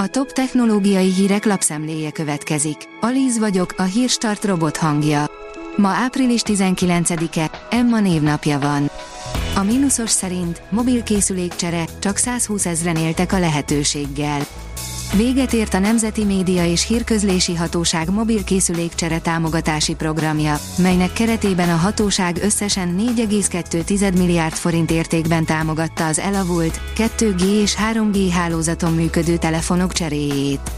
A top technológiai hírek lapszemléje következik. Alíz vagyok, a hírstart robot hangja. Ma április 19-e, Emma névnapja van. A mínuszos szerint mobilkészülékcsere, csak 120 ezren éltek a lehetőséggel. Véget ért a Nemzeti Média és Hírközlési Hatóság mobilkészülékcsere támogatási programja, melynek keretében a hatóság összesen 4,2 milliárd forint értékben támogatta az elavult, 2G és 3G hálózaton működő telefonok cseréjét.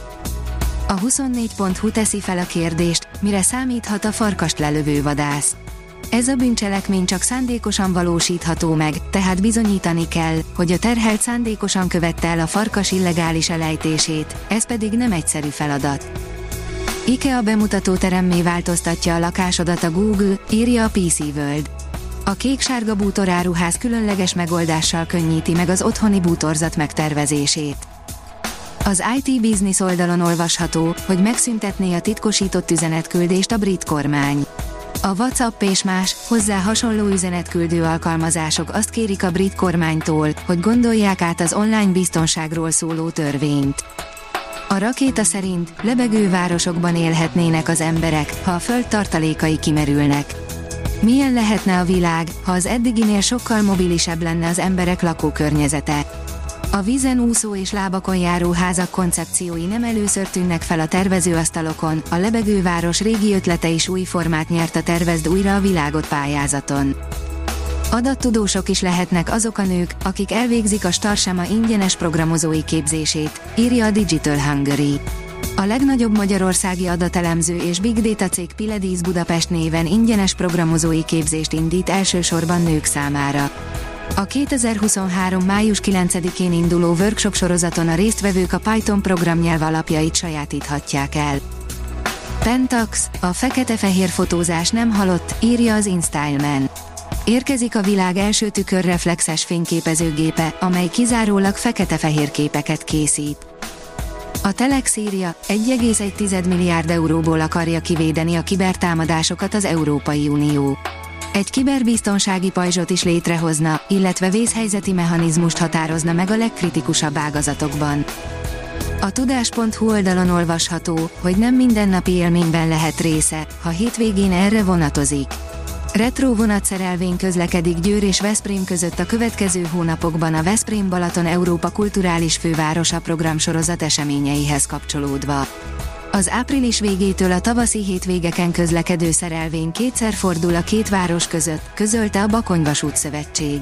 A 24.hu teszi fel a kérdést, mire számíthat a farkast lelövő vadász. Ez a bűncselekmény csak szándékosan valósítható meg, tehát bizonyítani kell, hogy a terhelt szándékosan követte el a farkas illegális elejtését, ez pedig nem egyszerű feladat. IKEA bemutató teremmé változtatja a lakásodat a Google, írja a PC World. A kék-sárga bútoráruház különleges megoldással könnyíti meg az otthoni bútorzat megtervezését. Az IT Business oldalon olvasható, hogy megszüntetné a titkosított üzenetküldést a brit kormány. A WhatsApp és más, hozzá hasonló üzenetküldő alkalmazások azt kérik a brit kormánytól, hogy gondolják át az online biztonságról szóló törvényt. A rakéta szerint lebegő városokban élhetnének az emberek, ha a föld tartalékai kimerülnek. Milyen lehetne a világ, ha az eddiginél sokkal mobilisebb lenne az emberek lakókörnyezete? A vízen úszó és lábakon járó házak koncepciói nem először tűnnek fel a tervezőasztalokon, a lebegőváros régi ötlete is új formát nyert a Tervezd újra a világot pályázaton. Adattudósok is lehetnek azok a nők, akik elvégzik a Starsema ingyenes programozói képzését, írja a Digital Hungary. A legnagyobb magyarországi adatelemző és Big Data cég Piledis Budapest néven ingyenes programozói képzést indít elsősorban nők számára. A 2023. május 9-én induló workshop sorozaton a résztvevők a Python programnyelv alapjait sajátíthatják el. Pentax, a fekete-fehér fotózás nem halott, írja az InStyleman. Érkezik a világ első tükörreflexes fényképezőgépe, amely kizárólag fekete-fehér képeket készít. A Telex írja, 1,1 milliárd euróból akarja kivédeni a kibertámadásokat az Európai Unió egy kiberbiztonsági pajzsot is létrehozna, illetve vészhelyzeti mechanizmust határozna meg a legkritikusabb ágazatokban. A tudás.hu oldalon olvasható, hogy nem mindennapi élményben lehet része, ha hétvégén erre vonatozik. Retro vonatszerelvény közlekedik Győr és Veszprém között a következő hónapokban a Veszprém Balaton Európa Kulturális Fővárosa programsorozat eseményeihez kapcsolódva. Az április végétől a tavaszi hétvégeken közlekedő szerelvény kétszer fordul a két város között, közölte a Bakony Vasút Szövetség.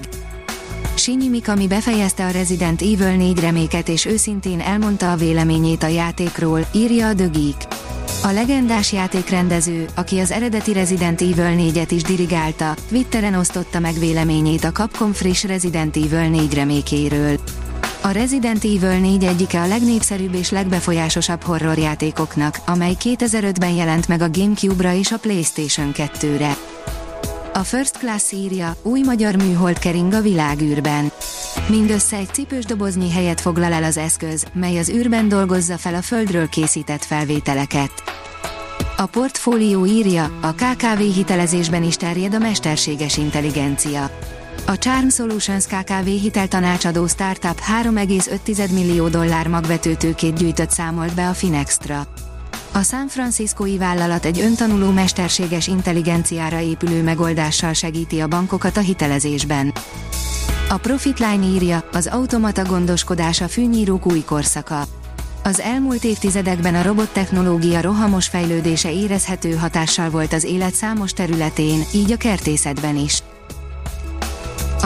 Sinyi Mikami befejezte a Resident Evil 4 reméket és őszintén elmondta a véleményét a játékról, írja a The. A legendás játékrendező, aki az eredeti Resident Evil 4-et is dirigálta, Twitteren osztotta meg véleményét a Capcom friss Resident Evil 4 remékéről. A Resident Evil 4 egyike a legnépszerűbb és legbefolyásosabb horrorjátékoknak, amely 2005-ben jelent meg a Gamecube-ra és a PlayStation 2-re. A First Class írja, új magyar műhold kering a világűrben. Mindössze egy cipős doboznyi helyet foglal el az eszköz, mely az űrben dolgozza fel a Földről készített felvételeket. A portfólió írja, a KKV hitelezésben is terjed a mesterséges intelligencia. A Charm Solutions KKV hiteltanácsadó startup 3,5 millió dollár magvetőtőkét gyűjtött számolt be a Finextra. A San Franciscoi vállalat egy öntanuló mesterséges intelligenciára épülő megoldással segíti a bankokat a hitelezésben. A Profitline írja, az automata gondoskodás a fűnyírók új korszaka. Az elmúlt évtizedekben a robottechnológia rohamos fejlődése érezhető hatással volt az élet számos területén, így a kertészetben is.